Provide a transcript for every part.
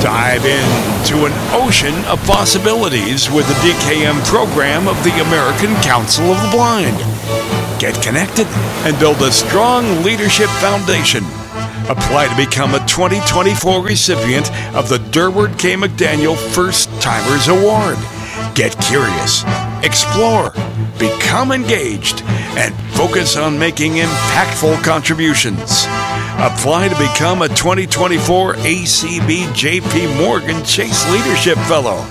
Dive into an ocean of possibilities with the DKM program of the American Council of the Blind. Get connected and build a strong leadership foundation. Apply to become a 2024 recipient of the Durward K. McDaniel First Timers Award. Get curious, explore, become engaged, and focus on making impactful contributions. Apply to become a 2024 ACB JP Morgan Chase Leadership Fellow.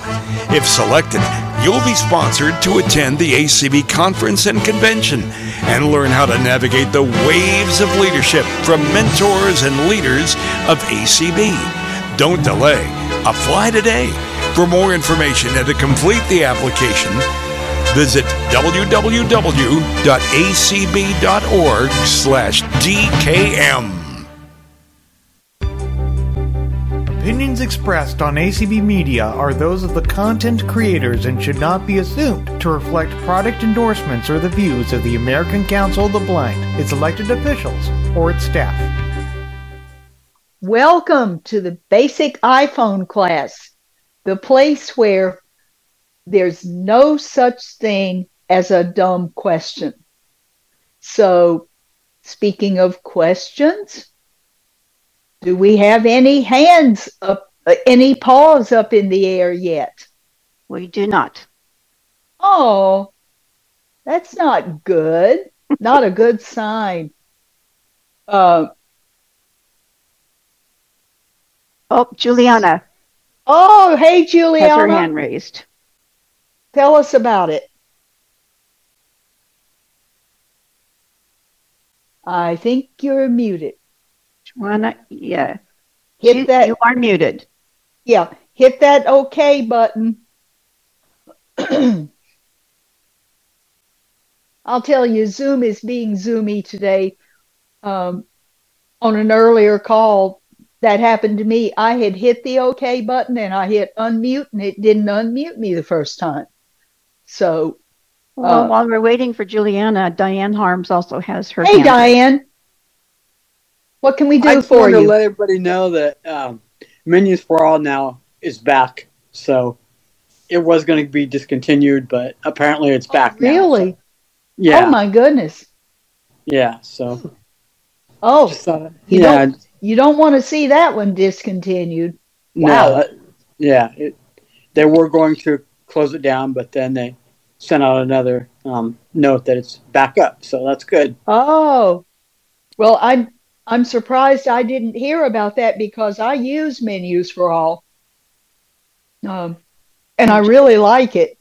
If selected, you'll be sponsored to attend the ACB conference and convention and learn how to navigate the waves of leadership from mentors and leaders of ACB. Don't delay. Apply today. For more information and to complete the application, visit www.acb.org Opinions expressed on ACB Media are those of the content creators and should not be assumed to reflect product endorsements or the views of the American Council of the Blind, its elected officials, or its staff. Welcome to the basic iPhone class, the place where there's no such thing as a dumb question. So, speaking of questions, do we have any hands up, uh, any paws up in the air yet? We do not. Oh, that's not good. not a good sign. Uh, oh, Juliana. Oh, hey, Juliana. Has her hand raised. Tell us about it. I think you're muted. Wanna, yeah. Hit you, that. You are muted. Yeah, hit that OK button. I'll tell you, Zoom is being zoomy today. Um, on an earlier call, that happened to me. I had hit the OK button and I hit unmute, and it didn't unmute me the first time. So, well, uh, while we're waiting for Juliana, Diane Harms also has her. Hey, Diane. What can we do I just for you? to let everybody know that um, Menus for All now is back. So it was going to be discontinued, but apparently it's back. Oh, really? Now, so, yeah. Oh my goodness. Yeah. So. Oh. You yeah. Don't, you don't want to see that one discontinued. Wow. No, yeah. It, they were going to close it down, but then they sent out another um, note that it's back up. So that's good. Oh. Well, I I'm surprised I didn't hear about that because I use menus for all. Um, and I really like it.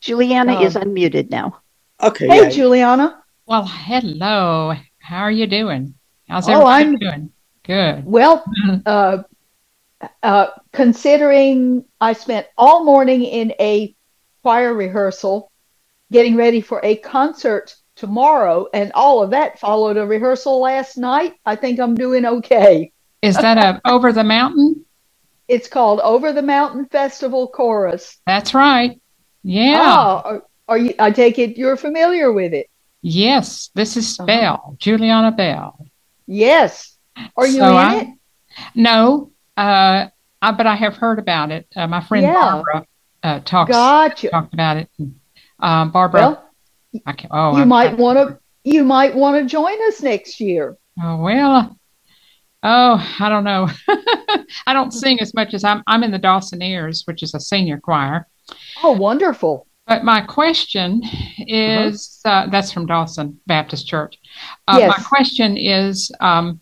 Juliana um, is unmuted now. Okay. Hey, yeah. Juliana. Well, hello. How are you doing? How's oh, I'm doing? Good. Well, uh, uh, considering I spent all morning in a choir rehearsal getting ready for a concert tomorrow, and all of that followed a rehearsal last night. I think I'm doing okay. Is that a Over the Mountain? It's called Over the Mountain Festival Chorus. That's right. Yeah. Ah, are, are, you? I take it you're familiar with it. Yes, this is uh-huh. Bell. Juliana Bell. Yes. Are you so in I, it? No, uh, I, but I have heard about it. Uh, my friend yeah. Barbara uh, talks gotcha. talked about it. Um, Barbara well, I can, oh, you I, might want to. You might want to join us next year. Oh well. Oh, I don't know. I don't sing as much as I'm. I'm in the Dawsonaires, which is a senior choir. Oh, wonderful! But my question is uh-huh. uh, that's from Dawson Baptist Church. Uh, yes. My question is um,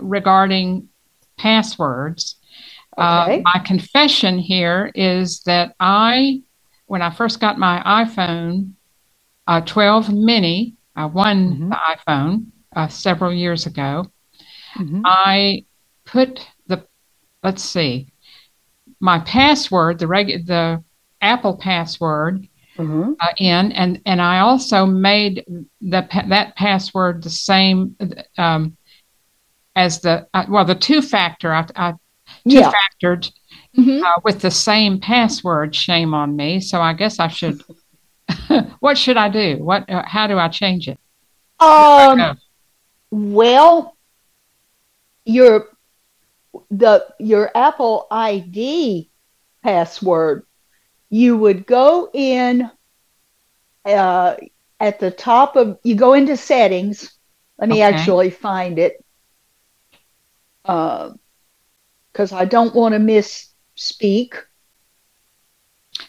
regarding passwords. Uh, okay. Uh, my confession here is that I, when I first got my iPhone, uh, 12 mini. I won mm-hmm. the iPhone uh, several years ago. Mm-hmm. I put the, let's see, my password, the reg- the Apple password mm-hmm. uh, in, and and I also made the that password the same um, as the uh, well the two factor. I, I two factored mm-hmm. uh, with the same password. Shame on me. So I guess I should what should I do? What? Uh, how do I change it? Um. Well, you're the your Apple ID password, you would go in uh, at the top of you go into settings. Let me okay. actually find it because uh, I don't want to misspeak.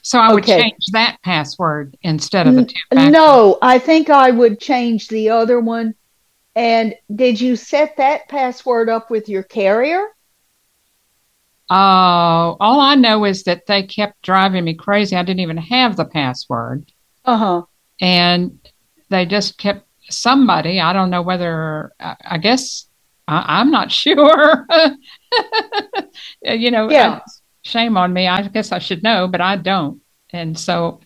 So I would okay. change that password instead of the two. No, I think I would change the other one. And did you set that password up with your carrier? Oh, uh, all I know is that they kept driving me crazy. I didn't even have the password. Uh huh. And they just kept somebody. I don't know whether. I guess I, am not sure. you know. Yeah. Shame on me. I guess I should know, but I don't. And so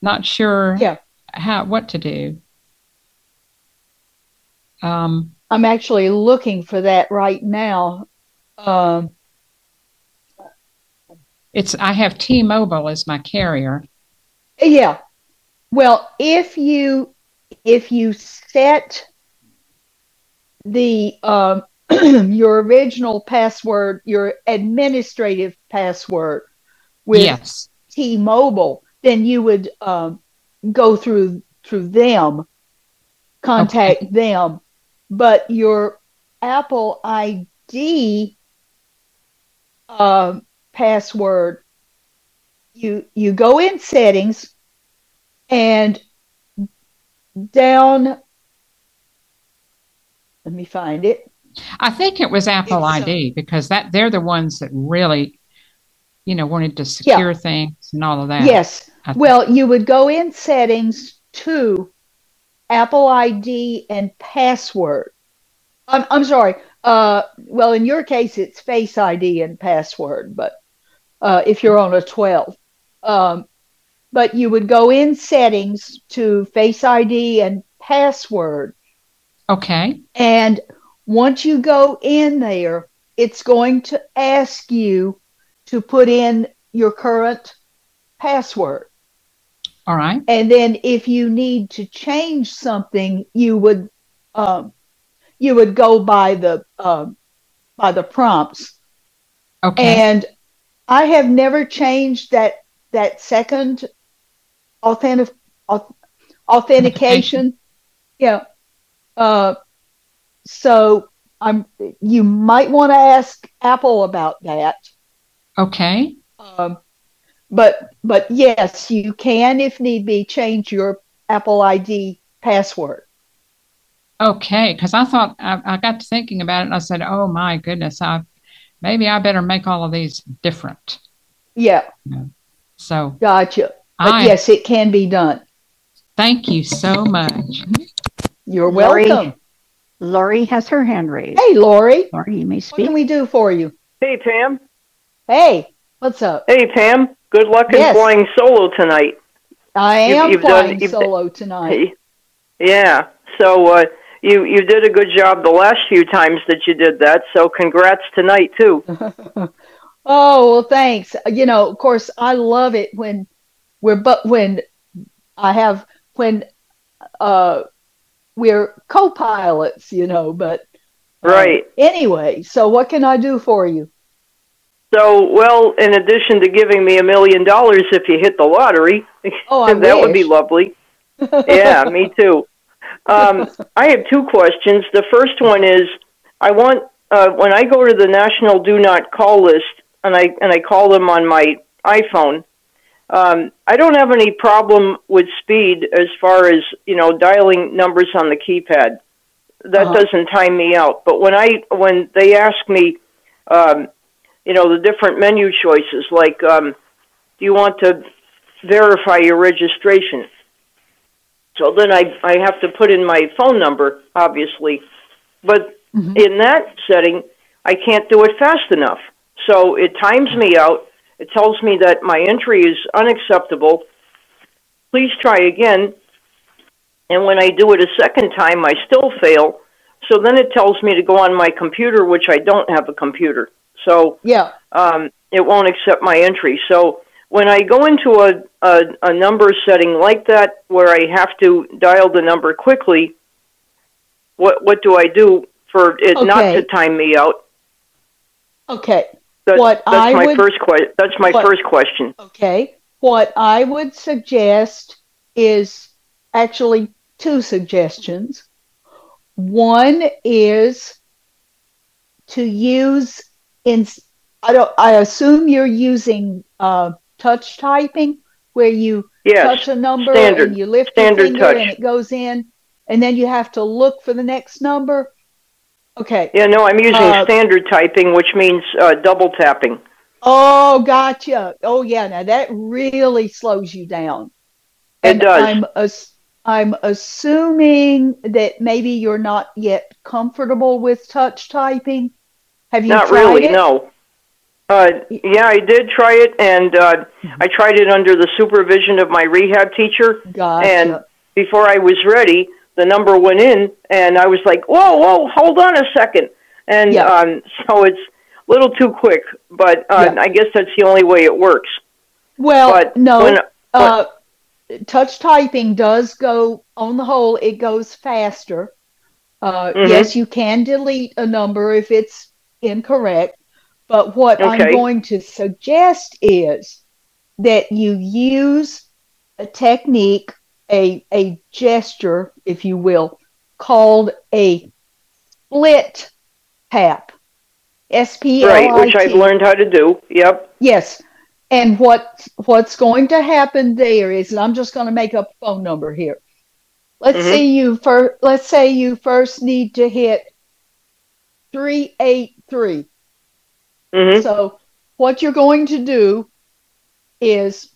not sure yeah. how what to do. Um, I'm actually looking for that right now. Um, it's I have T-Mobile as my carrier. Yeah. Well, if you if you set the um, your original password, your administrative password with yes. T-Mobile, then you would um, go through through them, contact okay. them. But your Apple ID uh, password, you you go in settings and down. Let me find it. I think it was Apple ID because that they're the ones that really, you know, wanted to secure yeah. things and all of that. Yes. Well, you would go in settings to Apple ID and password. I'm, I'm sorry. Uh, well, in your case, it's Face ID and password, but uh, if you're on a 12. Um, but you would go in settings to Face ID and password. Okay. And once you go in there, it's going to ask you to put in your current password. All right. And then if you need to change something, you would um, you would go by the um, by the prompts. Okay. And I have never changed that that second authentic, authentication. Yeah. Uh, so I'm you might want to ask Apple about that. Okay. Um, but but yes, you can, if need be, change your Apple ID password. Okay, because I thought I, I, got to thinking about it, and I said, "Oh my goodness, I maybe I better make all of these different." Yeah. So gotcha. But I, yes, it can be done. Thank you so much. You're welcome. Lori has her hand raised. Hey, Lori. Lori, you may speak. What can we do for you? Hey, Pam. Hey, what's up? Hey, Pam. Good luck yes. in flying solo tonight. I am you've, you've flying done, solo tonight. Yeah. So uh, you you did a good job the last few times that you did that. So congrats tonight too. oh well, thanks. You know, of course, I love it when we're but when I have when uh we're co-pilots, you know, but uh, right. Anyway, so what can I do for you? So, well, in addition to giving me a million dollars if you hit the lottery, oh, that wish. would be lovely. yeah, me too. Um, I have two questions. The first one is, I want uh, when I go to the National Do Not Call list and I and I call them on my iPhone, um, I don't have any problem with speed as far as you know dialing numbers on the keypad. That uh-huh. doesn't time me out. But when I when they ask me, um, you know, the different menu choices, like, um, do you want to verify your registration? So then I I have to put in my phone number, obviously, but mm-hmm. in that setting, I can't do it fast enough. So it times me out it tells me that my entry is unacceptable. Please try again. And when I do it a second time, I still fail. So then it tells me to go on my computer, which I don't have a computer. So yeah, um, it won't accept my entry. So when I go into a, a, a number setting like that, where I have to dial the number quickly, what what do I do for it okay. not to time me out? Okay. That's, what that's I my would, first question. That's my what, first question. Okay. What I would suggest is actually two suggestions. One is to use in I don't I assume you're using uh, touch typing where you yes. touch a number standard. and you lift your finger touch. and it goes in and then you have to look for the next number. Okay. Yeah, no, I'm using Uh, standard typing, which means uh, double tapping. Oh, gotcha. Oh, yeah. Now that really slows you down. It And does. I'm ass- I'm assuming that maybe you're not yet comfortable with touch typing. Have you Not tried really, it? no. Uh, yeah, I did try it, and uh, I tried it under the supervision of my rehab teacher. Gotcha. And before I was ready, the number went in, and I was like, "Whoa, whoa, hold on a second. And Yeah. um, so it's a little too quick, but uh, Yeah. I guess that's the only way it works. well, but no. when- uh, touch typing does go on the whole. It goes faster. Uh, Mhm. Yes, you can delete a number if it's incorrect. But what I'm going to suggest is that you use a technique, a, a gesture, if you will, called a split tap. S P L I T. Right, which I've learned how to do. Yep. Yes. And what what's going to happen there is, and I'm just going to make up a phone number here. Let's Mhm. say you first. Let's say you first need to hit three eight three. hmm So what you're going to do is,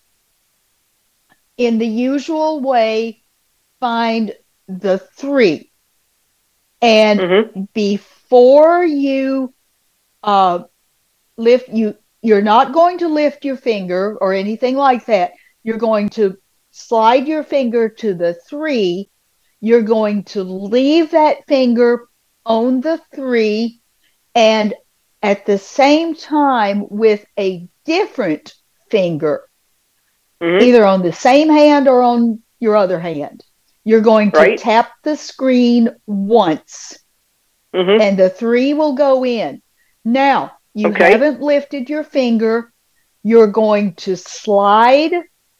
in the usual way, find the three, and hmm before you uh, lift you you're not going to lift your finger or anything like that. You're going to slide your finger to the three. You're going to leave that finger on the three. And at the same time with a different finger hmm either on the same hand or on your other hand you're going to Right. tap the screen once hmm and the three will go in. Now, you Okay. haven't lifted your finger. You're going to slide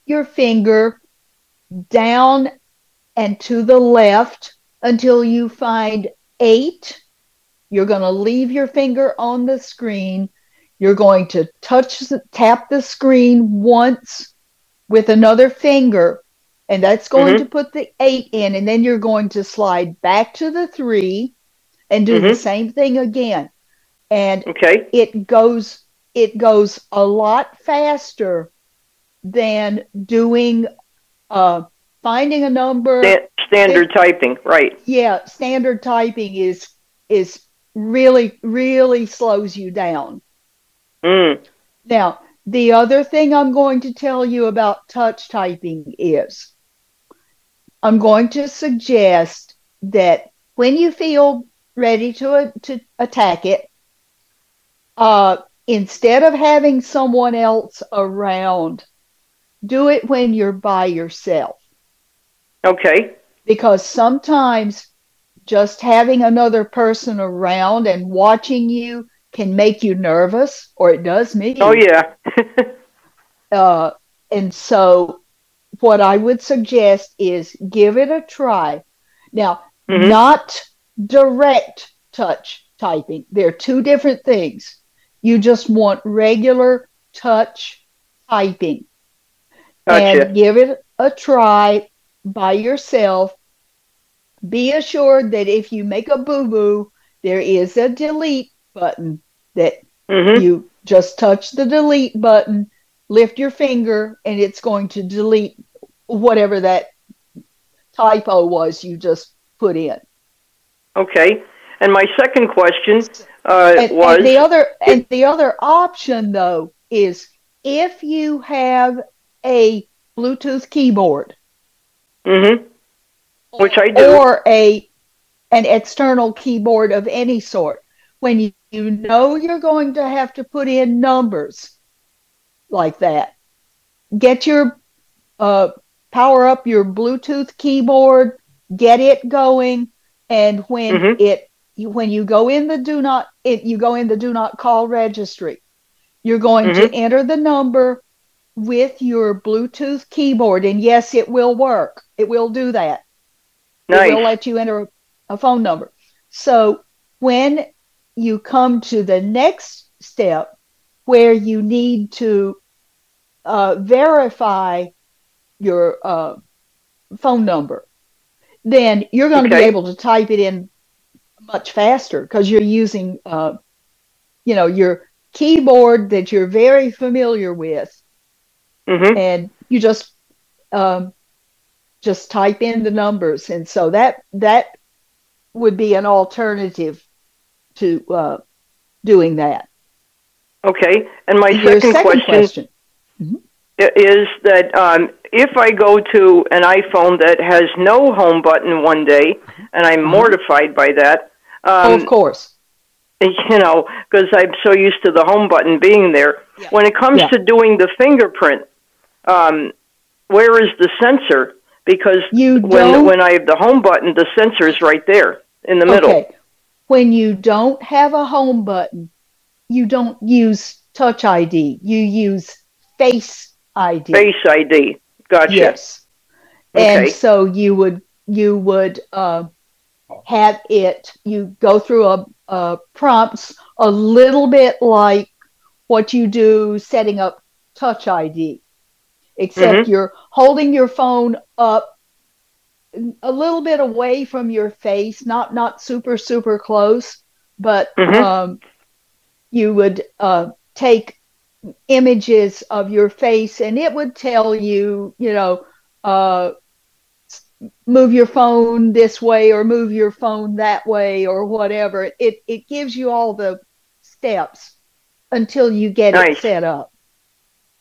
your finger down and to the left until you find eight. You're going to leave your finger on the screen. You're going to touch, the, tap the screen once with another finger, and that's going Mhm. to put the eight in. And then you're going to slide back to the three and do the Mhm. same thing again. And Okay. it goes it goes a lot faster than doing uh finding a number Sta- standard typing. Right. yeah standard typing is is really really slows you down Mm. now the other thing i'm going to tell you about touch typing is i'm going to suggest that when you feel ready to to attack it uh instead of having someone else around do it when you're by yourself Okay. because sometimes just having another person around and watching you can make you nervous, or it does me. Oh yeah. Uh, and so, what I would suggest is give it a try. Now, Mhm. not direct touch typing, they're two different things. You just want regular touch typing Gotcha. and give it a try by yourself. Be assured that if you make a boo boo, there is a delete button that hmm you just touch the delete button, lift your finger, and it's going to delete whatever that typo was you just put in. Okay. And my second question uh, And, was and the other and the other option though is if you have a Bluetooth keyboard Mhm. Which I do. or a an external keyboard of any sort when you, you know you're going to have to put in numbers like that get your uh, power up your bluetooth keyboard get it going and when Mhm. it you, when you go in the do not it, you go in the do not call registry you're going mm-hmm. to enter the number with your bluetooth keyboard and yes it will work it will do that nice. it will let you enter a phone number so when you come to the next step where you need to uh, verify your uh, phone number then you're going okay. to be able to type it in much faster because you're using, uh, you know, your keyboard that you're very familiar with, mm-hmm. and you just um, just type in the numbers, and so that that would be an alternative to uh, doing that. Okay, and my second, second, question, question. Mm-hmm. is that um, if I go to an iPhone that has no home button one day, and I'm mm-hmm. mortified by that, um, oh, of course. You know, because I'm so used to the home button being there. Yeah. When it comes yeah. to doing the fingerprint, um, where is the sensor? Because you when when I have the home button, the sensor is right there in the middle. Okay. When you don't have a home button, you don't use Touch ID. You use Face ID. Face ID. Gotcha. Yes. Okay. And so you would you would uh, have it, you go through a, a prompts a little bit like what you do setting up Touch ID, except mm-hmm. you're holding your phone up a little bit away from your face, not not super super close, but mm-hmm. um, you would uh, take images of your face, and it would tell you, you know, uh, move your phone this way or move your phone that way or whatever. It it gives you all the steps until you get nice. it set up.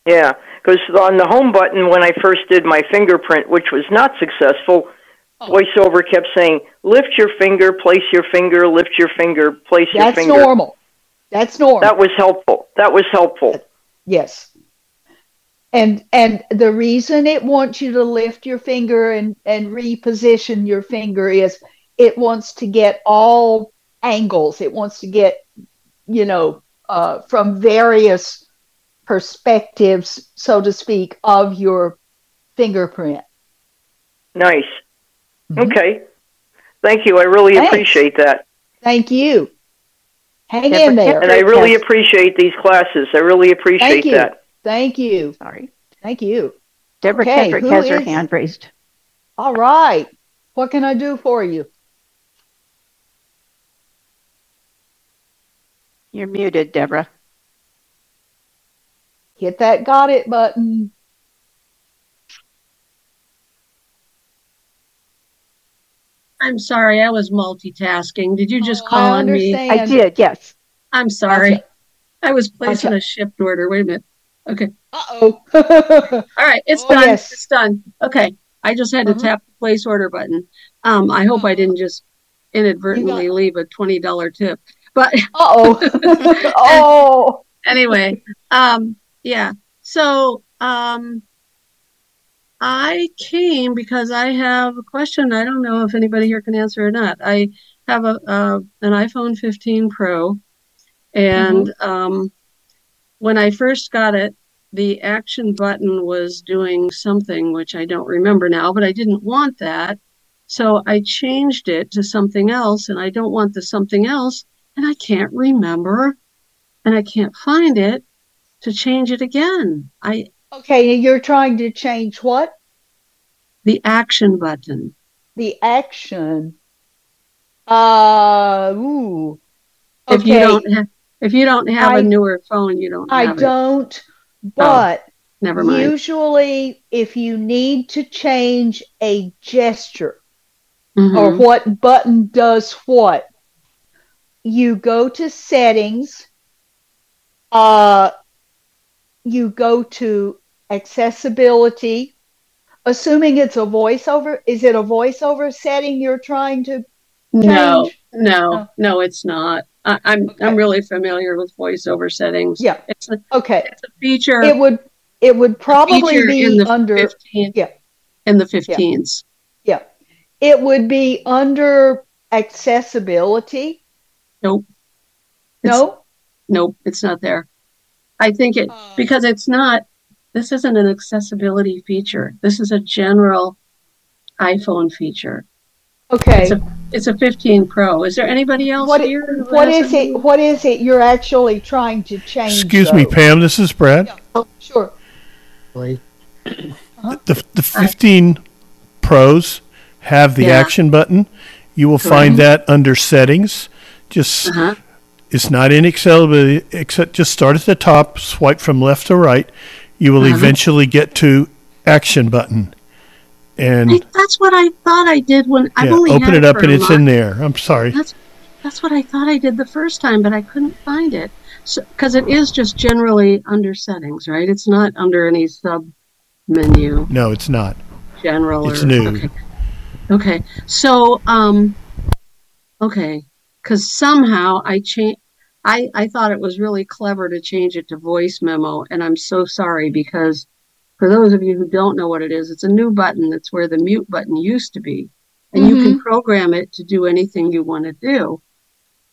Yeah, because on the home button when I first did my fingerprint, which was not successful, oh. voiceover kept saying, "Lift your finger, place your finger, lift your finger, place That's your finger." That's normal. That's normal. That was helpful. That was helpful. Yes and and the reason it wants you to lift your finger and and reposition your finger is it wants to get all angles it wants to get you know uh, from various perspectives so to speak of your fingerprint nice mm-hmm. okay thank you i really Thanks. appreciate that thank you hang in there and i really appreciate these classes i really appreciate that Thank you. Thank you. Sorry. Thank you. Deborah okay, Kendrick has is... her hand raised. All right. What can I do for you? You're muted, Deborah. Hit that got it button. I'm sorry, I was multitasking. Did you just oh, call on me? I did, yes. I'm sorry. Gotcha. I was placing gotcha. a shipped order. Wait a minute. Okay. Uh oh. All right, it's oh, done. Yes. It's done. Okay. I just had to uh-huh. tap the place order button. Um, I hope uh-huh. I didn't just inadvertently got... leave a twenty dollar tip. But uh oh, oh. anyway, um, yeah. So um, I came because I have a question. I don't know if anybody here can answer or not. I have a uh, an iPhone 15 Pro, and mm-hmm. um, when I first got it, the action button was doing something which I don't remember now, but I didn't want that. So I changed it to something else, and I don't want the something else, and I can't remember, and I can't find it to change it again. I okay. You're trying to change what? The action button. The action. Uh, ooh. Okay. If you don't have, if you don't have I, a newer phone, you don't. I don't. It. But oh, never mind. Usually, if you need to change a gesture mm-hmm. or what button does what, you go to settings. Uh, you go to accessibility. Assuming it's a voiceover, is it a voiceover setting you're trying to? Change? No, no, no, it's not. I, am okay. I'm really familiar with voiceover settings. Yeah. It's a, okay. It's a feature. It would it would probably be in the under 15, yeah in the 15s. Yeah. yeah. It would be under accessibility Nope. no. Nope, it's not there. I think it uh. because it's not. This isn't an accessibility feature. This is a general iPhone feature. Okay. It's a, it's a 15 Pro. Is there anybody else what, here? What is it? What is it you're actually trying to change? Excuse though? me, Pam. This is Brad. Yeah. Oh, sure. The, the, the 15 Pros have the yeah. action button. You will find that under settings. Just uh-huh. it's not in accessibility. Except just start at the top, swipe from left to right. You will uh-huh. eventually get to action button. And I, that's what I thought I did when I yeah, only open it up and it's in there. I'm sorry. That's that's what I thought I did the first time, but I couldn't find it. Because so, it is just generally under settings, right? It's not under any sub menu. No, it's not. General. It's or, new. Okay. okay. So, um, okay, because somehow I changed. I, I thought it was really clever to change it to voice memo, and I'm so sorry because for those of you who don't know what it is, it's a new button that's where the mute button used to be. And mm-hmm. you can mm-hmm. program it to do anything you want to do.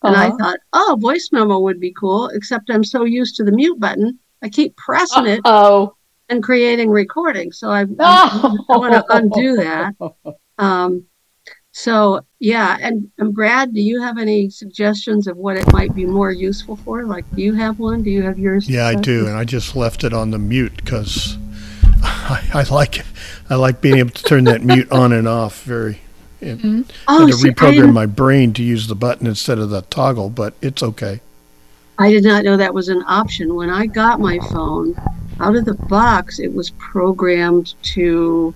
And uh-huh. I thought, oh, voice memo would be cool, except I'm so used to the mute button, I keep pressing it oh and creating recordings. So I, oh. I, I want to undo that. Um, so yeah, and, and Brad, do you have any suggestions of what it might be more useful for? Like, do you have one? Do you have yours? Yeah, I do, and I just left it on the mute because I, I like I like being able to turn that mute on and off very. Mm-hmm. Oh, to see, reprogram my brain to use the button instead of the toggle, but it's okay. I did not know that was an option. When I got my phone, out of the box, it was programmed to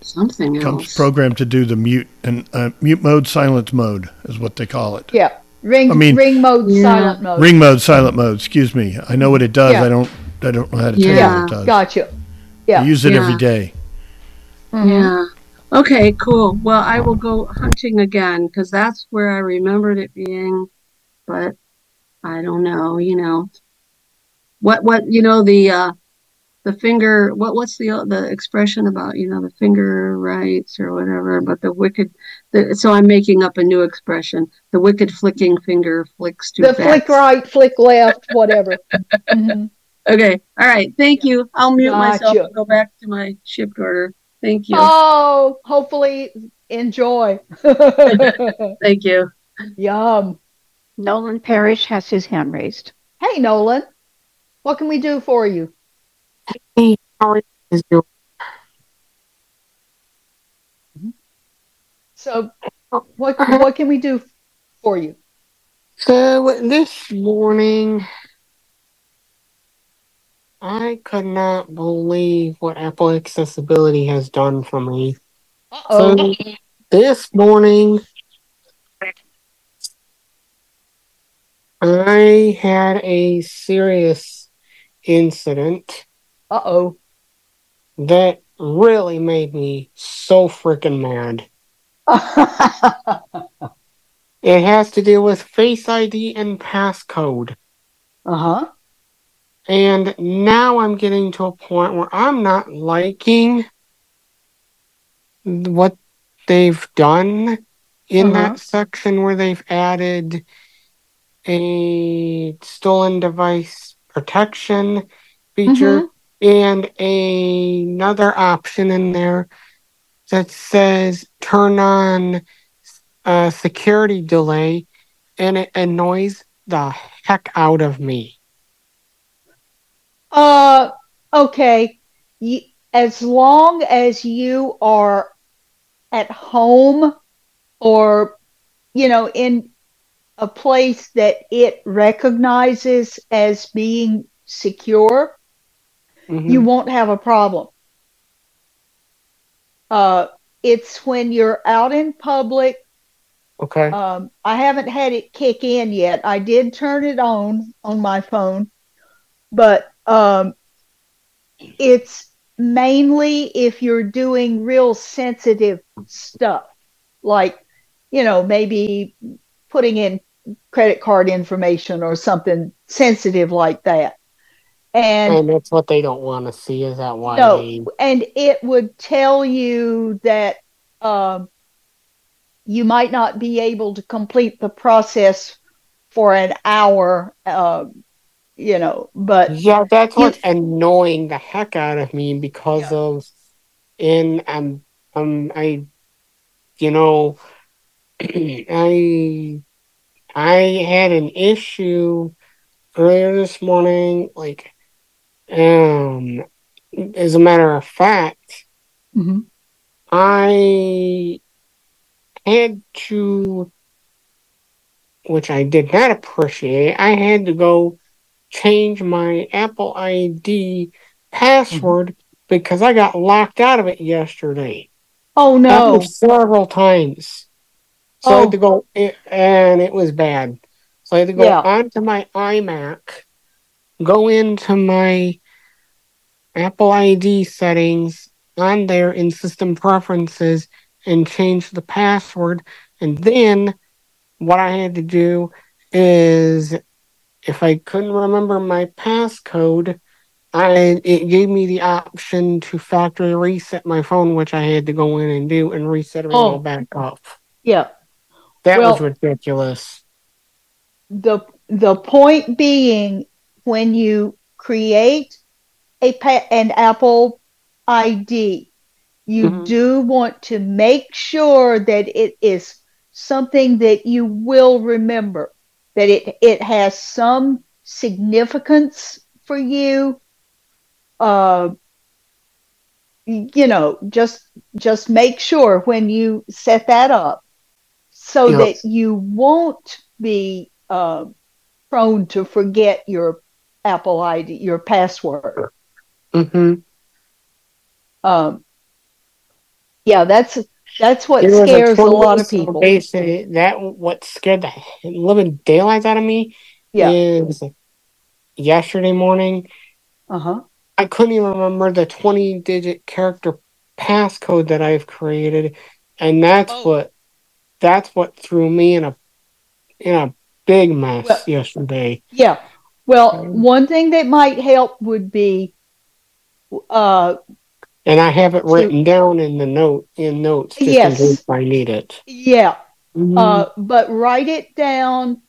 something else. Comes programmed to do the mute and uh, mute mode, silence mode is what they call it. Yeah, ring. I mean, ring mode, yeah. silent mode. Ring mode, silent mode. Excuse me. I know what it does. Yeah. I don't. I don't know how to tell yeah. you what it does. Gotcha. Yeah. I use it yeah. every day. Mm-hmm. Yeah. Okay, cool. Well, I will go hunting again because that's where I remembered it being, but I don't know. You know, what what you know the uh, the finger. What what's the the expression about you know the finger rights or whatever? But the wicked. The, so I'm making up a new expression. The wicked flicking finger flicks too the fast. flick right, flick left, whatever. mm-hmm. Okay. All right. Thank you. I'll mute gotcha. myself and go back to my shipped order. Thank you. Oh, hopefully enjoy. Thank you. Yum. Nolan Parrish has his hand raised. Hey, Nolan. What can we do for you? Hey, how doing? So, what what can we do for you? So this morning, I could not believe what Apple Accessibility has done for me. Uh-oh. So this morning, I had a serious incident. Uh oh. That really made me so freaking mad. it has to do with Face ID and passcode. Uh huh. And now I'm getting to a point where I'm not liking what they've done in uh-huh. that section where they've added a stolen device protection feature mm-hmm. And a, another option in there that says turn on a security delay and it annoys the heck out of me. Uh, okay. as long as you are at home or, you know, in a place that it recognizes as being secure, mm-hmm. you won't have a problem. Uh, it's when you're out in public. Okay. Um, I haven't had it kick in yet. I did turn it on on my phone, but um, it's mainly if you're doing real sensitive stuff, like, you know, maybe putting in credit card information or something sensitive like that. And, and that's what they don't want to see. Is that why? No, they... and it would tell you that um, you might not be able to complete the process for an hour. Uh, you know, but yeah, that's what's annoying the heck out of me because yeah. of, and um, um, I, you know, I, I had an issue earlier this morning, like, um, as a matter of fact, mm-hmm. I had to, which I did not appreciate, I had to go change my Apple ID password mm-hmm. because I got locked out of it yesterday. Oh no! several times. So oh. I had to oh. go, and it was bad. So I had to go yeah. onto my iMac, go into my Apple ID settings on there in system preferences, and change the password. And then what I had to do is if I couldn't remember my passcode, I it gave me the option to factory reset my phone, which I had to go in and do and reset it oh. all back up. Yeah. That well, was ridiculous. The the point being when you create a an Apple ID, you mm-hmm. do want to make sure that it is something that you will remember that it it has some significance for you uh, you know just just make sure when you set that up so that you won't be uh, prone to forget your apple id your password mm-hmm. um, yeah that's that's what scares a, a lot of people. Basically, that what scared the living daylights out of me yeah. is yesterday morning. Uh huh. I couldn't even remember the twenty-digit character passcode that I've created, and that's oh. what that's what threw me in a in a big mess well, yesterday. Yeah. Well, one thing that might help would be uh, and I have it written down in the note in notes just yes. in case I need it. Yeah. Mm-hmm. Uh, but write it down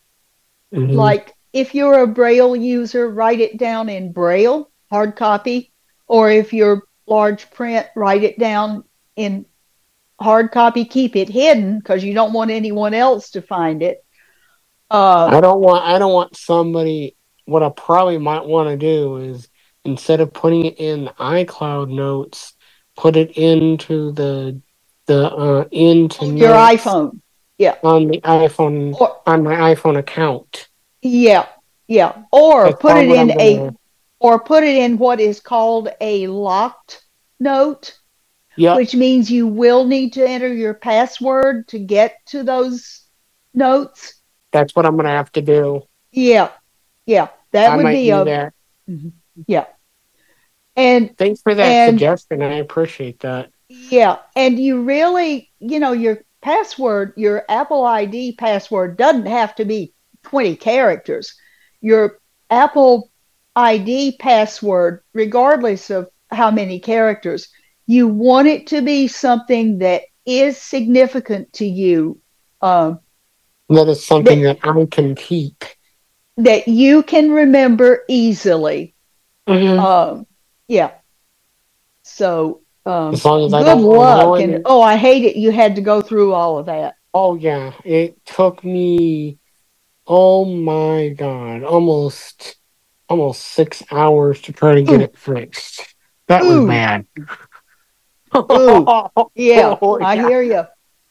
mm-hmm. like if you're a Braille user, write it down in Braille, hard copy, or if you're large print, write it down in hard copy. Keep it hidden because you don't want anyone else to find it. Uh, I don't want. I don't want somebody. What I probably might want to do is instead of putting it in iCloud notes, put it into the the uh, into your iPhone. Yeah. On the iPhone or, on my iPhone account. Yeah. Yeah. Or That's put it in a or put it in what is called a locked note. Yeah. Which means you will need to enter your password to get to those notes. That's what I'm going to have to do. Yeah. Yeah. That I would be a that. Mm-hmm. Yeah. And thanks for that and, suggestion. I appreciate that. Yeah. And you really, you know, your password, your Apple ID password doesn't have to be 20 characters. Your Apple ID password, regardless of how many characters, you want it to be something that is significant to you. Um, that is something that, that I can keep. That you can remember easily. Mm-hmm. Um, yeah. So um, as long as good I don't luck. And oh, I hate it. You had to go through all of that. Oh yeah, it took me. Oh my god, almost almost six hours to try to get Ooh. it fixed. That Ooh. was bad. Ooh. Yeah, oh, I hear you.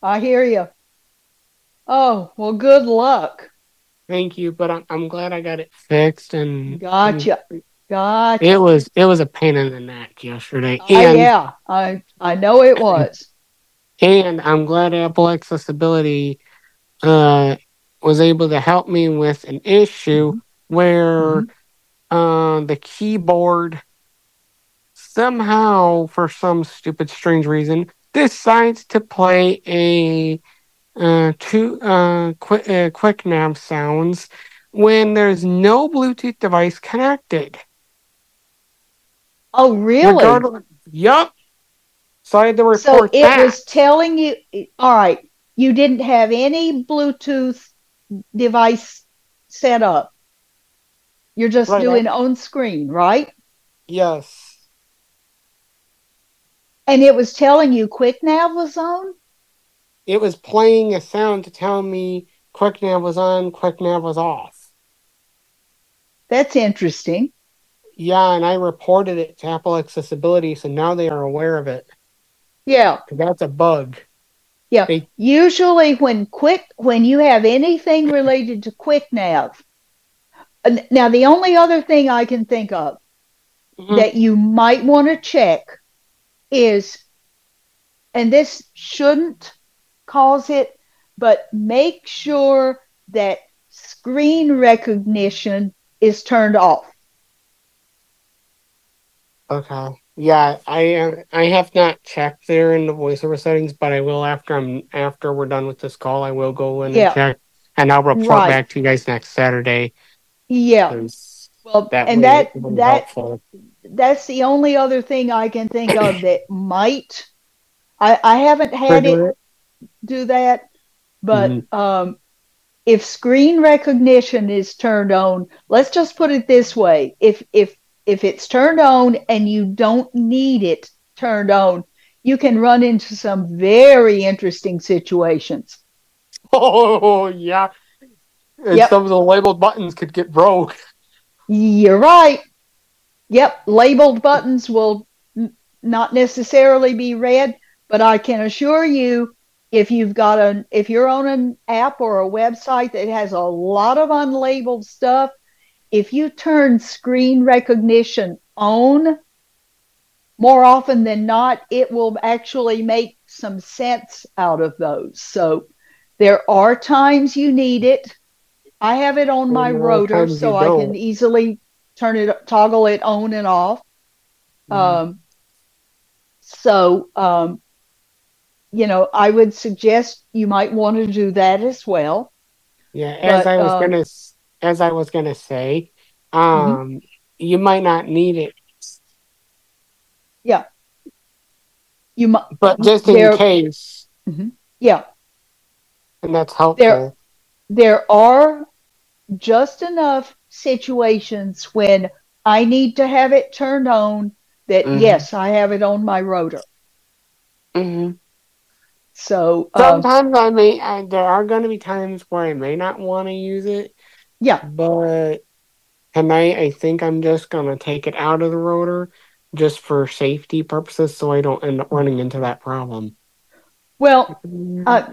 I hear you. Oh well, good luck. Thank you, but I'm, I'm glad I got it fixed and gotcha. And Gotcha. It was it was a pain in the neck yesterday. And, yeah, I I know it was. And I'm glad Apple Accessibility uh, was able to help me with an issue mm-hmm. where mm-hmm. uh, the keyboard somehow, for some stupid strange reason, decides to play a uh, two uh, quick uh, quick nav sounds when there's no Bluetooth device connected. Oh, really? Yep. So I had to report So it that. was telling you, all right, you didn't have any Bluetooth device set up. You're just right, doing right. on screen, right? Yes. And it was telling you quick QuickNav was on? It was playing a sound to tell me QuickNav was on, QuickNav was off. That's interesting. Yeah, and I reported it to Apple Accessibility, so now they are aware of it. Yeah. That's a bug. Yeah. They, Usually when quick when you have anything related to QuickNav. Now the only other thing I can think of mm-hmm. that you might want to check is and this shouldn't cause it, but make sure that screen recognition is turned off. Okay. Yeah, I uh, I have not checked there in the voiceover settings, but I will after I'm after we're done with this call. I will go in yeah. and check, and I'll report right. back to you guys next Saturday. Yeah. Well, that and that that helpful. that's the only other thing I can think of that might. I I haven't had it, do that, but mm-hmm. um, if screen recognition is turned on, let's just put it this way: if if if it's turned on and you don't need it turned on, you can run into some very interesting situations. Oh yeah, and yep. some of the labeled buttons could get broke. You're right. Yep, labeled buttons will n- not necessarily be read, but I can assure you if you've got an if you're on an app or a website that has a lot of unlabeled stuff if you turn screen recognition on more often than not it will actually make some sense out of those. So there are times you need it. I have it on my rotor so i can easily turn it toggle it on and off. Mm-hmm. um, so um, you know, I would suggest you might want to do that as well. Yeah, as but, I was um, gonna, as I was gonna say, mm-hmm. um, mm-hmm. you might not need it. Yeah. You might, but just in case. Mm-hmm. Yeah. And that's helpful. There, there are just enough situations when I need to have it turned on that mm-hmm. yes, I have it on my rotor. Mm-hmm. So um, sometimes I may, I, there are going to be times where I may not want to use it. Yeah. But tonight, I think I'm just going to take it out of the rotor just for safety purposes so I don't end up running into that problem. Well, uh,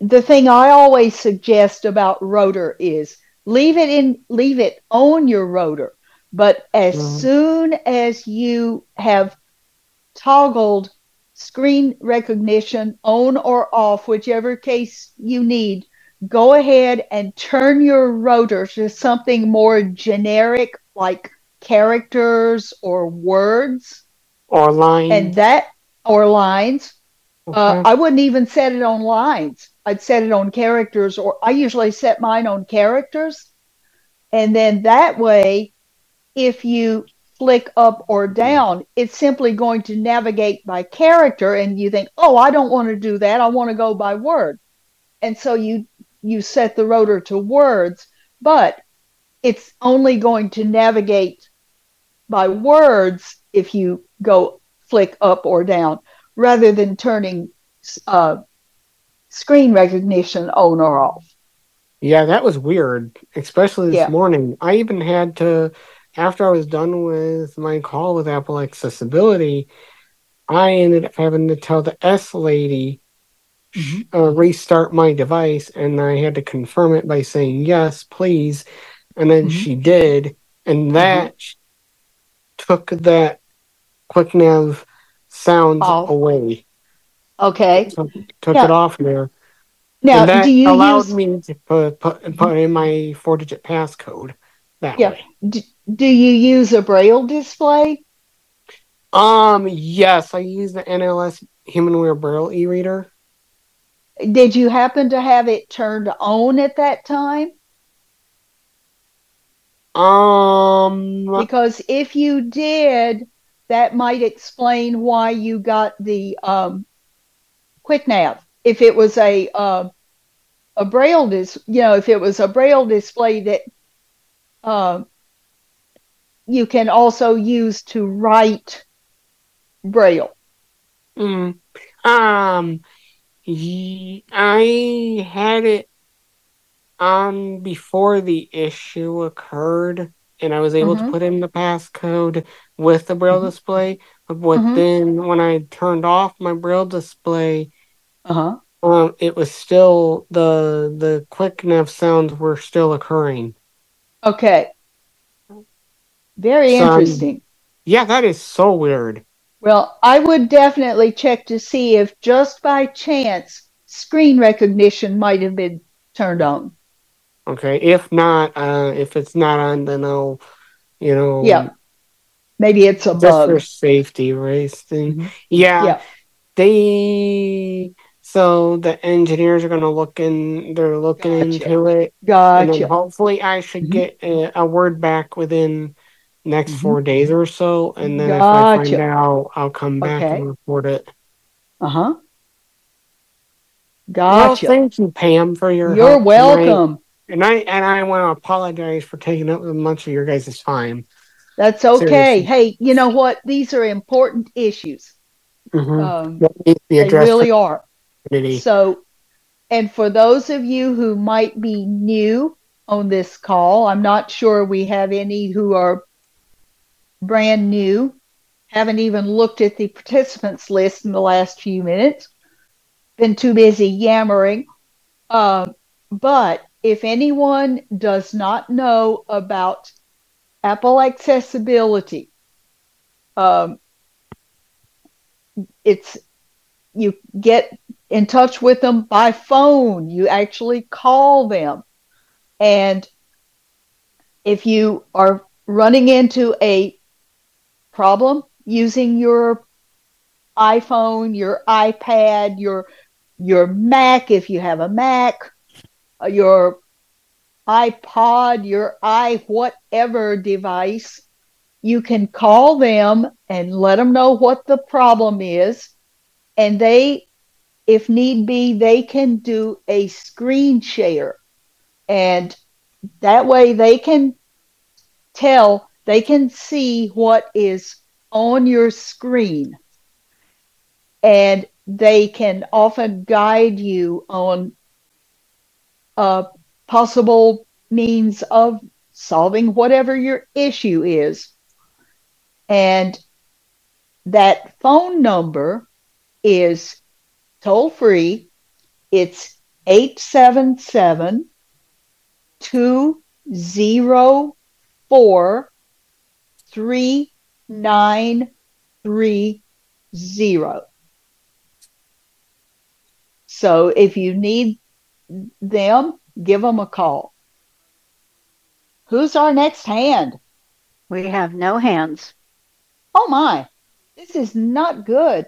the thing I always suggest about rotor is leave it in, leave it on your rotor. But as mm-hmm. soon as you have toggled screen recognition on or off, whichever case you need, go ahead and turn your rotor to something more generic like characters or words. Or lines. And that or lines. Uh, okay. uh, i wouldn't even set it on lines. I'd set it on characters or i usually set mine on characters. And then that way if you flick up or down. It's simply going to navigate by character, and you think, oh, I don't want to do that. I want to go by word. And so you you set the rotor to words, but it's only going to navigate by words if you go flick up or down, rather than turning uh, screen recognition on or off. Yeah, that was weird, especially this yeah. morning. I even had to after I was done with my call with Apple Accessibility, I ended up having to tell the S lady mm-hmm. uh, restart my device, and I had to confirm it by saying yes, please, and then mm-hmm. she did, and mm-hmm. that mm-hmm. took that QuickNav sound away. Okay, took, took yeah. it off there. Now, and that do you allowed use... me to put, put, put in my four-digit passcode that yeah. way. Do, do you use a braille display? Um, yes, I use the NLS Humanware Braille e-reader. Did you happen to have it turned on at that time? Um, because if you did, that might explain why you got the um, quick nav. If it was a uh, a braille dis, you know, if it was a braille display that uh, you can also use to write braille. Mm. Um, I had it on before the issue occurred, and I was able mm-hmm. to put in the passcode with the braille mm-hmm. display. But mm-hmm. then when I turned off my braille display, uh-huh. um, it was still the the quick nav sounds were still occurring. Okay. Very so, interesting. Yeah, that is so weird. Well, I would definitely check to see if just by chance screen recognition might have been turned on. Okay. If not, uh, if it's not on, then I'll, you know. Yeah. Maybe it's a just bug. for safety race thing. Mm-hmm. Yeah. Yeah. They so the engineers are going to look in. They're looking gotcha. into it. Gotcha. Hopefully, I should mm-hmm. get a, a, word back within next mm-hmm. four days or so, and then gotcha. if I find out, I'll come back okay. and report it. Uh huh. Gotcha. Well, thank you, Pam, for your. You're welcome. Tonight. And I and I want to apologize for taking up much of your guys' time. That's okay. Seriously. Hey, you know what? These are important issues. Mm-hmm. Um, they really are. So, and for those of you who might be new on this call, I'm not sure we have any who are brand new, haven't even looked at the participants list in the last few minutes, been too busy yammering. Uh, but if anyone does not know about Apple accessibility, um, it's you get in touch with them by phone. You actually call them. And if you are running into a problem using your iPhone, your iPad, your your Mac if you have a Mac, uh, your iPod, your i whatever device, you can call them and let them know what the problem is and they if need be, they can do a screen share. And that way they can tell, they can see what is on your screen. And they can often guide you on a possible means of solving whatever your issue is. And that phone number is toll free. It's 877 204 3930. So if you need them, give them a call. Who's our next hand? We have no hands. Oh my, this is not good.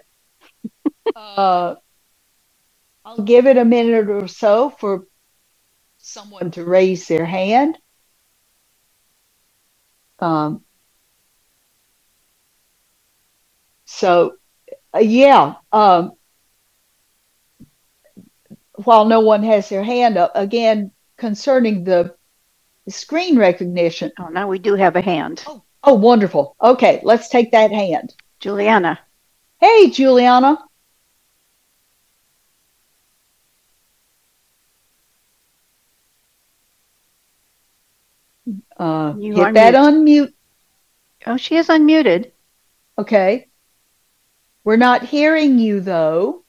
uh, I'll give it a minute or so for someone to raise their hand. Um, so, uh, yeah, um, while no one has their hand up, again, concerning the screen recognition. Oh, now we do have a hand. Oh, oh wonderful. Okay, let's take that hand. Juliana. Hey, Juliana. Uh, you hit that unmute. Oh, she is unmuted. Okay. We're not hearing you though.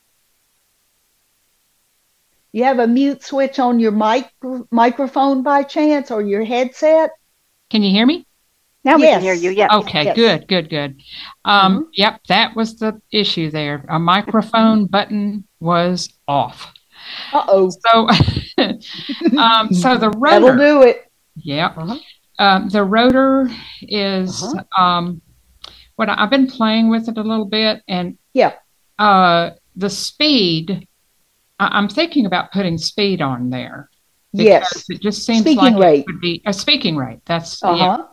You have a mute switch on your mic microphone by chance or your headset? Can you hear me? Now we can hear you. Yeah. Okay. Yes. Good. Good. Good. Um, mm-hmm. Yep. That was the issue there. A microphone button was off. Uh oh. So, um, so the rotor. That'll do it. Yeah. Uh-huh. Um, the rotor is uh-huh. um, what I've been playing with it a little bit, and yeah, uh, the speed. I- am thinking about putting speed on there. Yes, it just seems speaking like rate. it would be a speaking rate. That's uh-huh. yeah.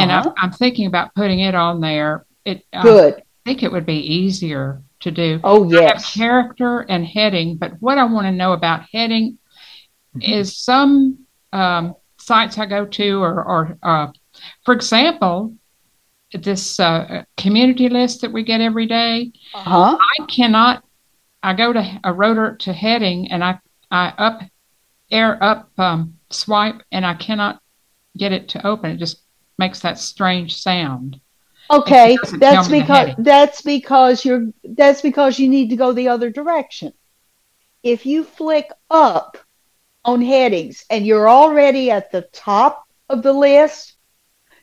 And uh-huh. I'm, I'm, thinking about putting it on there. It good. I think it would be easier to do. Oh yes, character and heading, but what I want to know about heading is some um, sites I go to, or, or uh, for example, this uh, community list that we get every day. Uh-huh. I cannot. I go to a rotor to heading, and I I up air up um, swipe, and I cannot get it to open. It just makes that strange sound. Okay, that's because that's because you're that's because you need to go the other direction. If you flick up on headings and you're already at the top of the list,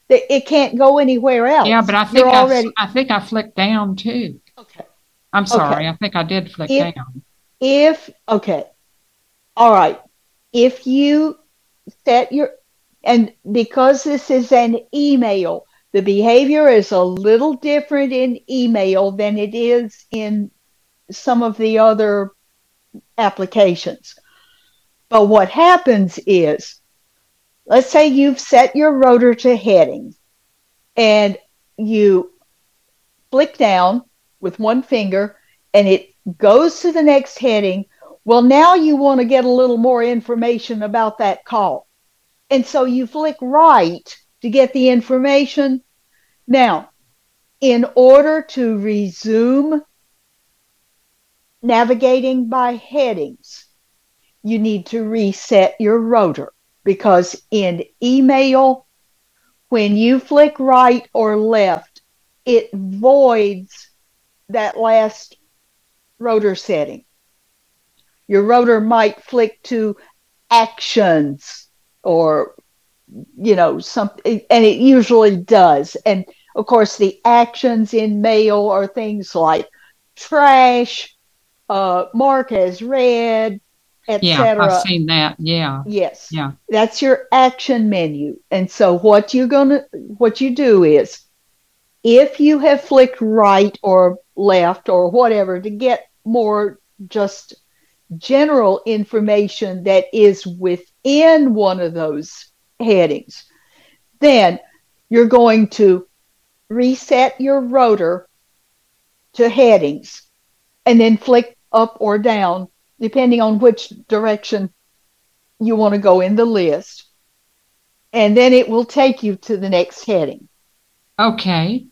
that it can't go anywhere else. Yeah, but I think I, already... I think I flicked down too. Okay. I'm sorry. Okay. I think I did flick if, down. If okay, all right. If you set your and because this is an email, the behavior is a little different in email than it is in some of the other applications. But what happens is, let's say you've set your rotor to heading and you flick down with one finger and it goes to the next heading. Well, now you want to get a little more information about that call. And so you flick right to get the information. Now, in order to resume navigating by headings, you need to reset your rotor because in email, when you flick right or left, it voids that last rotor setting. Your rotor might flick to actions or you know something and it usually does and of course the actions in mail are things like trash uh mark as read yeah i've seen that. Yeah. Yes. Yeah. That's your action menu. And so what you're gonna what you do is if you have flicked right or left or whatever to get more just general information that is within one of those headings, then you're going to reset your rotor to headings and then flick up or down depending on which direction you want to go in the list. And then it will take you to the next heading. Okay.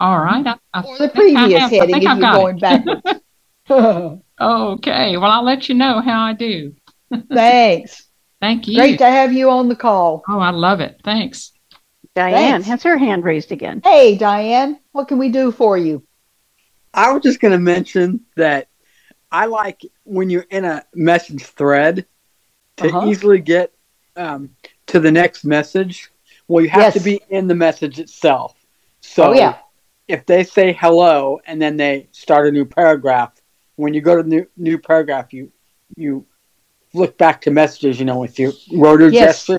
All right. I, I or the previous heading if you're going backwards. Okay. Well, I'll let you know how I do. Thanks. Thank you. Great to have you on the call. Oh, I love it. Thanks. Diane Thanks. has her hand raised again. Hey, Diane, what can we do for you? I was just going to mention that I like when you're in a message thread to uh-huh. easily get um, to the next message. Well, you have yes. to be in the message itself. So, oh, yeah. if they say hello and then they start a new paragraph, when you go to the new, new paragraph, you you look back to messages, you know, with your rotor yes. gesture,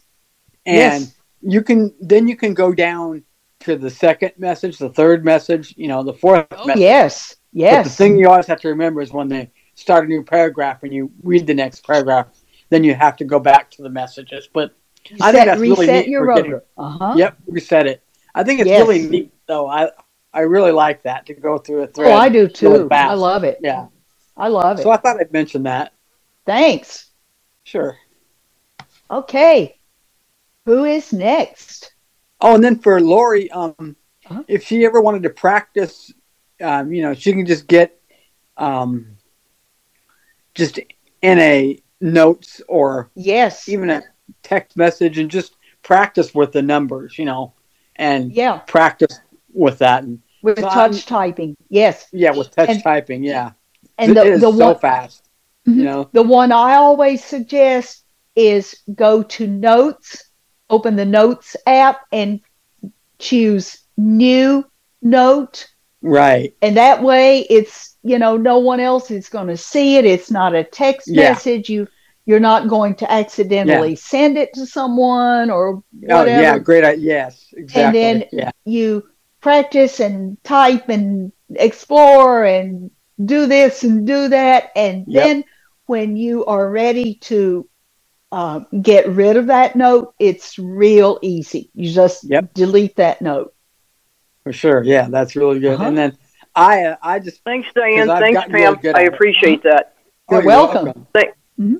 and yes. you can then you can go down to the second message, the third message, you know, the fourth. Oh, message. yes, yes. But the thing you always have to remember is when they start a new paragraph and you read the next paragraph, then you have to go back to the messages. But reset, I think that's really neat. Your rotor. Uh-huh. Yep, reset it. I think it's yes. really neat, though. I I really like that to go through a thread. Oh, I do too. I love it. Yeah. I love it. So I thought I'd mention that. Thanks. Sure. Okay. Who is next? Oh, and then for Lori, um, uh-huh. if she ever wanted to practice, um, you know, she can just get um, just in a notes or yes, even a text message, and just practice with the numbers, you know, and yeah, practice with that and with so touch I'm, typing. Yes. Yeah, with touch and, typing. Yeah and the, the so one, fast. Mm-hmm. You know, the one I always suggest is go to Notes, open the Notes app, and choose New Note. Right. And that way, it's you know no one else is going to see it. It's not a text yeah. message. You you're not going to accidentally yeah. send it to someone or whatever. Oh, yeah, great. Yes, exactly. And then yeah. you practice and type and explore and do this and do that. And yep. then when you are ready to uh, get rid of that note, it's real easy. You just yep. delete that note. For sure. Yeah, that's really good. Uh-huh. And then I, uh, I just thanks, Diane. Thanks, Pam. Really I appreciate uh-huh. that. You're, welcome. welcome. Thank- mm-hmm.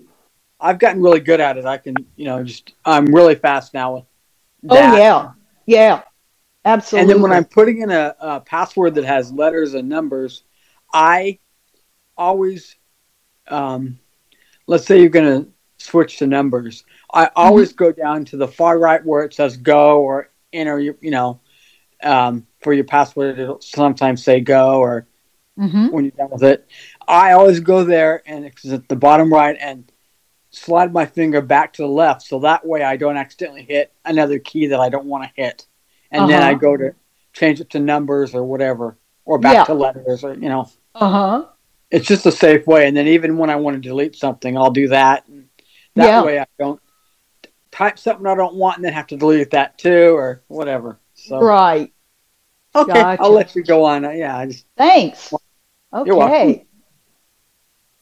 I've gotten really good at it. I can, you know, just I'm really fast now with. Oh, that. Oh yeah, yeah, absolutely. And then when I'm putting in a, a password that has letters and numbers, I always, um, let's say you're going to switch to numbers. I always mm-hmm. go down to the far right where it says go or enter. You, you know, um, for your password, it'll sometimes say go or mm-hmm. when you're done with it. I always go there and it's at the bottom right and slide my finger back to the left so that way I don't accidentally hit another key that I don't want to hit. And uh-huh. then I uh-huh. go to change it to numbers or whatever or back yeah. to letters or you know. Uh-huh. It's just a safe way and then even when I want to delete something, I'll do that. And that yeah. way I don't type something I don't want and then have to delete that too or whatever. So Right. Okay, gotcha. I'll let you go on. Yeah, I just Thanks. Okay.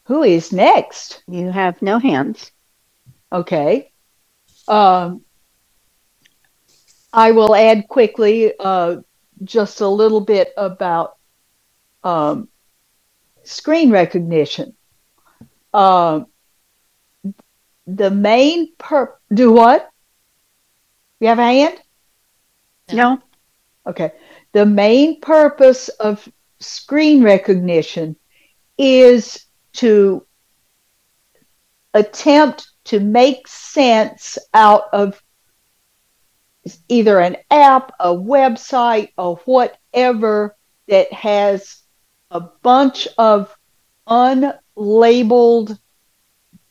Who is next? You have no hands. Okay. Um, I will add quickly uh, just a little bit about um, screen recognition. Uh, the main per do what? You have a hand? No. Okay. The main purpose of screen recognition is to attempt to make sense out of either an app, a website, or whatever that has a bunch of unlabeled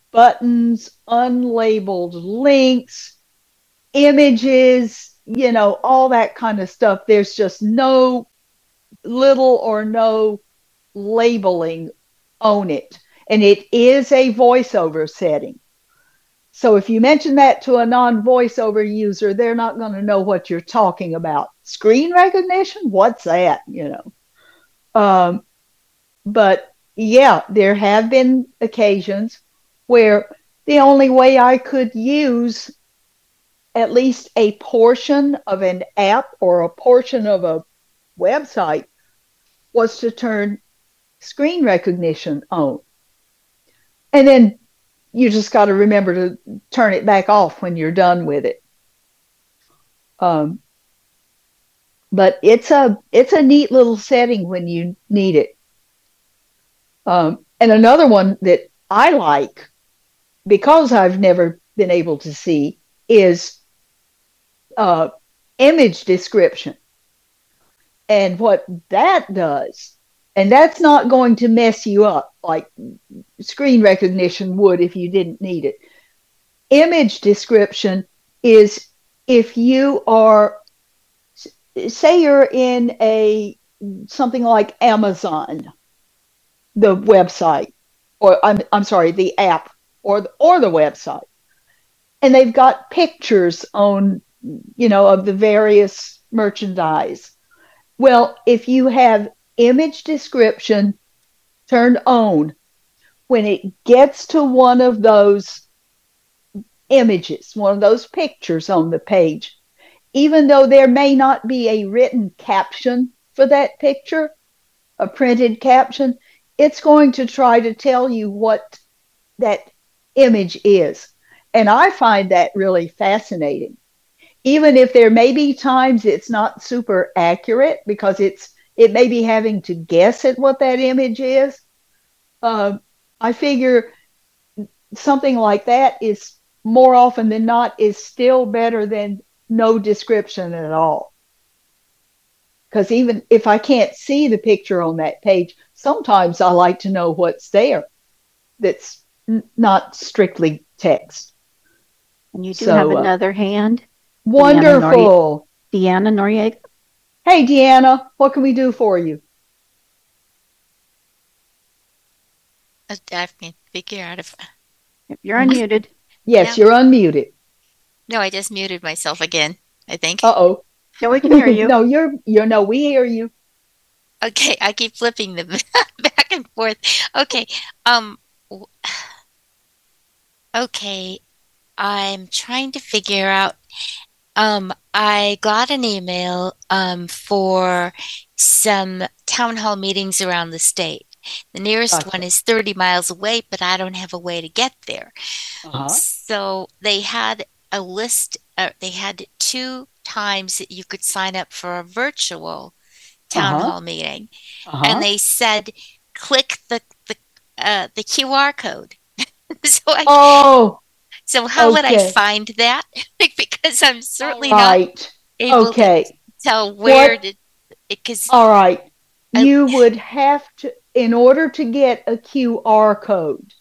buttons, unlabeled links, images, you know, all that kind of stuff. There's just no little or no labeling on it. And it is a voiceover setting. So if you mention that to a non voiceover user, they're not going to know what you're talking about. Screen recognition? What's that? You know. Um, but yeah, there have been occasions where the only way I could use at least a portion of an app or a portion of a website was to turn screen recognition on. And then you just got to remember to turn it back off when you're done with it. Um, but it's a it's a neat little setting when you need it. Um, and another one that I like because I've never been able to see is uh, image description. And what that does, and that's not going to mess you up like screen recognition would if you didn't need it. Image description is if you are, say, you're in a something like Amazon, the website, or I'm, I'm sorry, the app or the, or the website, and they've got pictures on, you know, of the various merchandise well, if you have image description turned on, when it gets to one of those images, one of those pictures on the page, even though there may not be a written caption for that picture, a printed caption, it's going to try to tell you what that image is. And I find that really fascinating even if there may be times it's not super accurate because it's it may be having to guess at what that image is. Uh, I figure something like that is more often than not is still better than no description at all. Because even if I can't see the picture on that page, sometimes I like to know what's there that's n- not strictly text. And you do so, have uh, another uh, hand. Wonderful. Deanna Noriega. Hey, Deanna, what can we do for you? I have to figure out if you're unmuted. Yes, you're unmuted. No, I just muted myself again. I think. Uh oh. No, we can hear you. no, you're you're no, we hear you. Okay, I keep flipping them back and forth. Okay, um, okay, I'm trying to figure out um, I got an email um, for some town hall meetings around the state. The nearest gotcha. one is 30 miles away, but I don't have a way to get there. Uh-huh. So they had a list, uh, they had two times that you could sign up for a virtual town uh-huh. hall meeting. Uh-huh. And they said, click the, the, uh, the QR code. so I, oh, so how okay. would I find that? because I'm certainly right. not able okay. to tell where what? to. Because all right, I, you would have to, in order to get a QR code.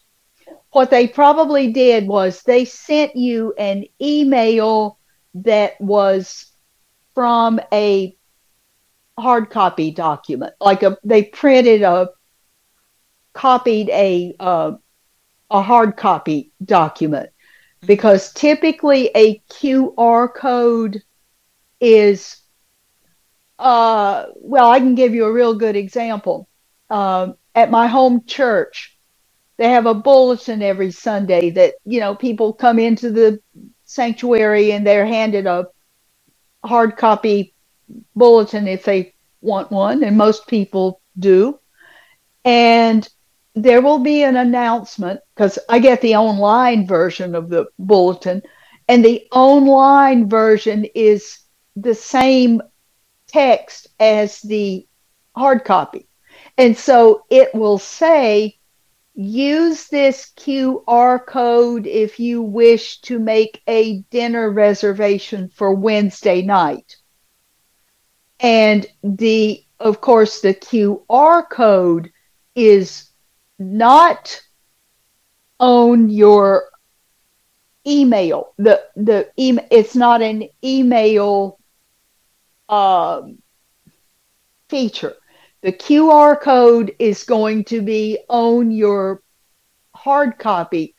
What they probably did was they sent you an email that was from a hard copy document, like a they printed a copied a uh, a hard copy document because typically a QR code is uh, well, I can give you a real good example. Uh, at my home church, they have a bulletin every Sunday that you know people come into the sanctuary and they're handed a hard copy bulletin if they want one, and most people do. And there will be an announcement because I get the online version of the bulletin, and the online version is the same text as the hard copy. And so it will say, use this QR code if you wish to make a dinner reservation for Wednesday night. And the, of course, the QR code is not on your email. The the email it's not an email um, feature. The QR code is going to be on your hard copy.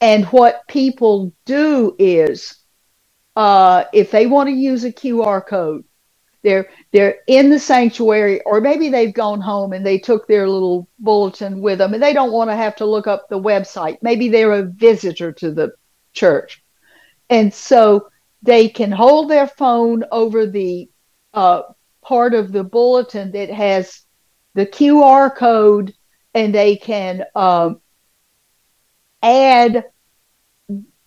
And what people do is, uh, if they want to use a QR code, they're they're in the sanctuary or maybe they've gone home and they took their little bulletin with them and they don't want to have to look up the website. Maybe they're a visitor to the church. And so they can hold their phone over the uh, part of the bulletin that has the qr code and they can um, add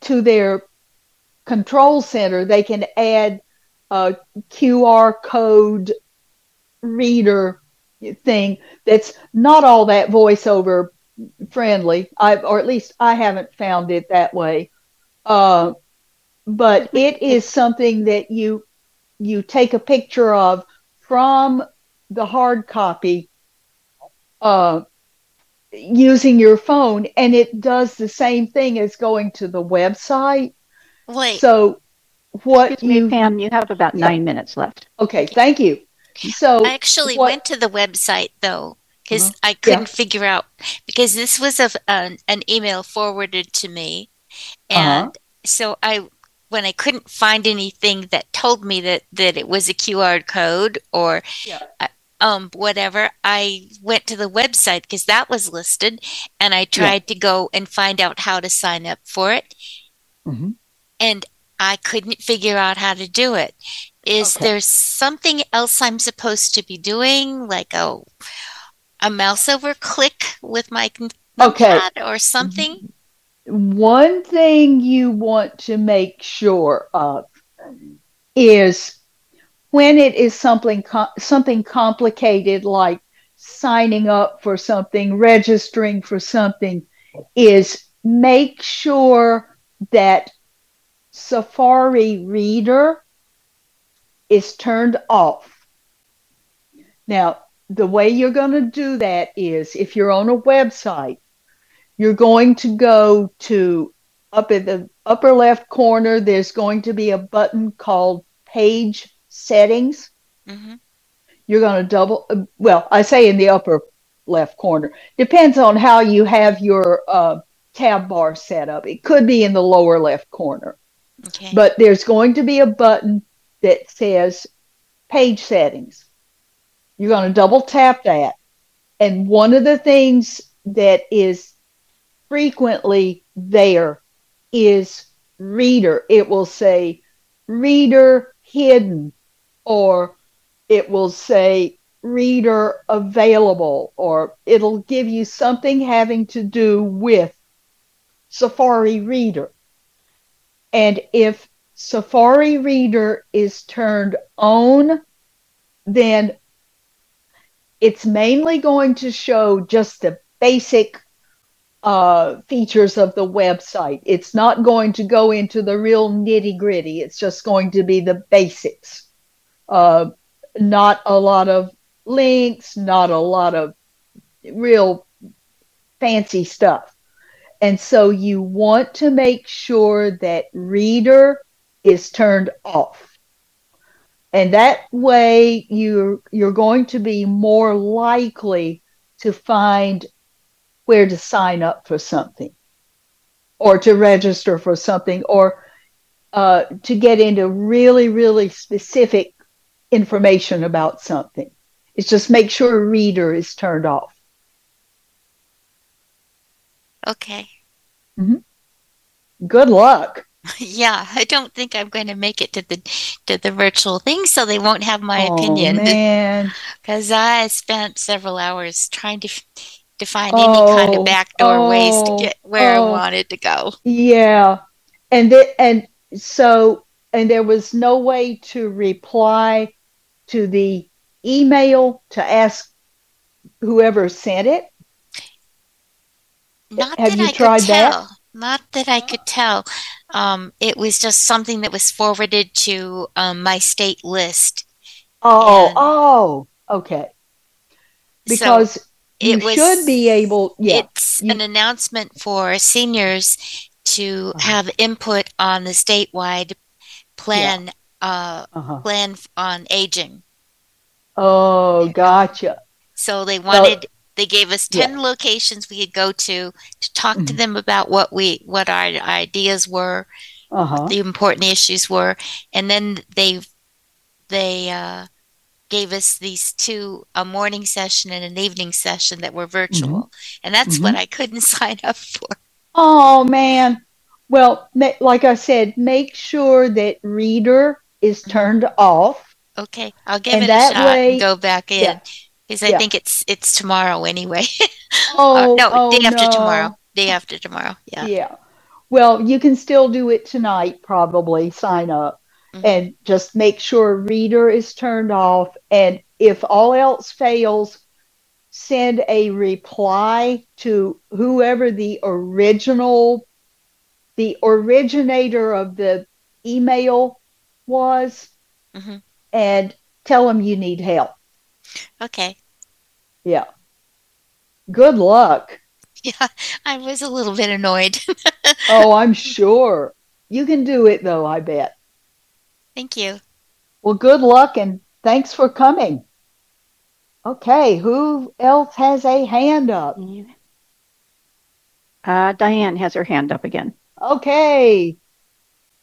to their control center. They can add a QR code reader thing that's not all that voiceover friendly. I or at least I haven't found it that way. Uh, but it is something that you you take a picture of from the hard copy uh, using your phone, and it does the same thing as going to the website. Wait. So what Excuse you, me, Pam, you have about yeah. nine minutes left. Okay, thank you. So I actually what, went to the website though because uh-huh. I couldn't yeah. figure out because this was a, an, an email forwarded to me, and uh-huh. so I when I couldn't find anything that told me that that it was a QR code or yeah. uh, um whatever, I went to the website because that was listed, and I tried yeah. to go and find out how to sign up for it. Mm-hmm. And I couldn't figure out how to do it. Is okay. there something else I'm supposed to be doing, like a a mouse over click with my okay or something? One thing you want to make sure of is when it is something something complicated like signing up for something, registering for something, is make sure that Safari Reader is turned off. Now, the way you're going to do that is if you're on a website, you're going to go to up in the upper left corner, there's going to be a button called Page Settings. Mm-hmm. You're going to double, well, I say in the upper left corner. Depends on how you have your uh, tab bar set up. It could be in the lower left corner. Okay. But there's going to be a button that says page settings. You're going to double tap that. And one of the things that is frequently there is reader. It will say reader hidden or it will say reader available or it'll give you something having to do with Safari Reader. And if Safari Reader is turned on, then it's mainly going to show just the basic uh, features of the website. It's not going to go into the real nitty gritty. It's just going to be the basics. Uh, not a lot of links, not a lot of real fancy stuff. And so you want to make sure that reader is turned off. And that way you're you're going to be more likely to find where to sign up for something or to register for something or uh, to get into really, really specific information about something. It's just make sure reader is turned off. Okay. Mm-hmm. Good luck. Yeah, I don't think I'm going to make it to the to the virtual thing, so they won't have my oh, opinion. Man, because I spent several hours trying to to find oh, any kind of backdoor oh, ways to get where I oh. wanted to go. Yeah, and th- and so and there was no way to reply to the email to ask whoever sent it. Not Have that you I tried could that? tell. Not that I could tell. Um, it was just something that was forwarded to um, my state list. Oh, And oh, okay. Because so you it was, should be able. Yeah, It's an announcement for seniors to Uh-huh. have input on the statewide plan uh, Uh-huh. plan on aging. Oh, gotcha. So they wanted they gave us Yeah. 10 locations we could go to to talk to Mhm. them about what we what our ideas were, Uh huh. the important issues were, and then they they uh, gave us these two a morning session and an evening session that were virtual, and that's what Mhm. I couldn't sign up for. Oh man. Well, ma- like I said, make sure that reader is turned off. Okay, I'll give And it a shot way- and go back in Yeah. Because I Yeah. think it's it's tomorrow anyway. Oh Uh, no, oh, day after no. tomorrow. Day after tomorrow. Yeah. Yeah. Well, you can still do it tonight, probably sign up Mhm. and just make sure reader is turned off. And if all else fails, send a reply to whoever the original, the originator of the email was Mhm. and tell them you need help. Okay. Yeah. Good luck. Yeah, I was a little bit annoyed. Oh, I'm sure. You can do it, though, I bet. Thank you. Well, good luck and thanks for coming. Okay, who else has a hand up? Uh, Diane has her hand up again. Okay.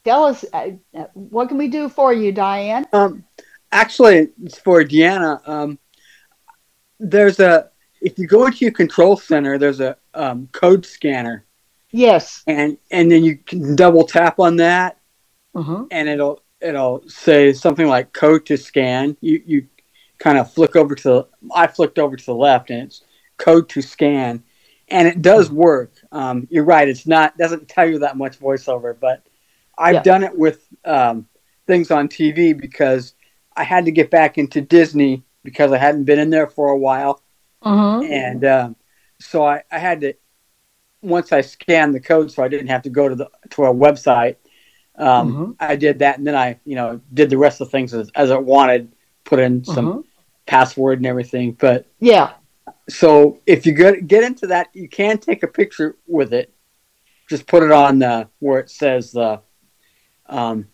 Tell us, uh, uh, what can we do for you, Diane? Um, actually, it's for Deanna. Um, there's a if you go into your control center, there's a um, code scanner, Yes. and and then you can double tap on that, Uh-huh. and it'll it'll say something like code to scan. You you kind of flick over to the I flicked over to the left, and it's code to scan, and it does work. Um, you're right; it's not doesn't tell you that much voiceover, but I've Yeah. done it with um, things on TV because I had to get back into Disney because I hadn't been in there for a while, Uh-huh. and um, so I, I had to once I scanned the code, so I didn't have to go to the to a website. Um, Mhm. I did that, and then I, you know, did the rest of the things as, as I wanted, put in some Uh-huh. password and everything. But Yeah. so if you get get into that, you can take a picture with it. Just put it on the where it says the, um,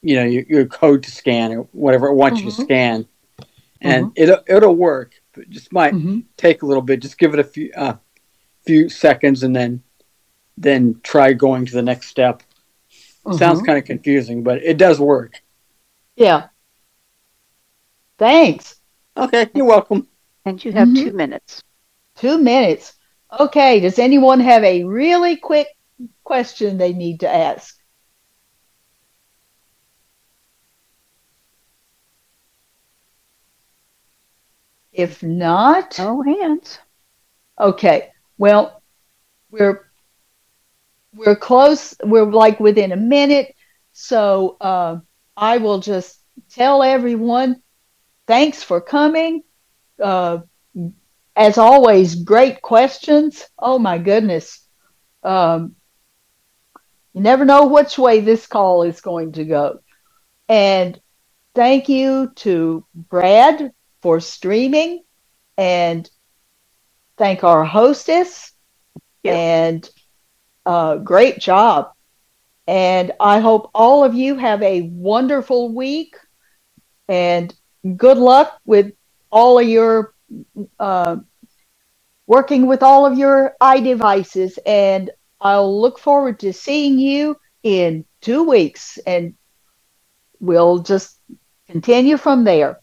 you know, your, your code to scan or whatever it wants you to scan, and it'll it'll work. But just might Mhm. take a little bit. Just give it a few uh, few seconds, and then then try going to the next step. Sounds Uh-huh. kind of confusing, but it does work. Yeah. Thanks. Okay, you're welcome. And you have Mhm. two minutes. Two minutes. Okay. Does anyone have a really quick question they need to ask? If not, no hands. Okay. Well, we're we're close. We're like within a minute, so uh, I will just tell everyone thanks for coming. Uh, as always, great questions. Oh my goodness. Um, you never know which way this call is going to go. And thank you to Brad for streaming and thank our hostess yep. and uh, great job. And I hope all of you have a wonderful week and good luck with all of your uh, working with all of your iDevices. And I'll look forward to seeing you in two weeks and we'll just continue from there.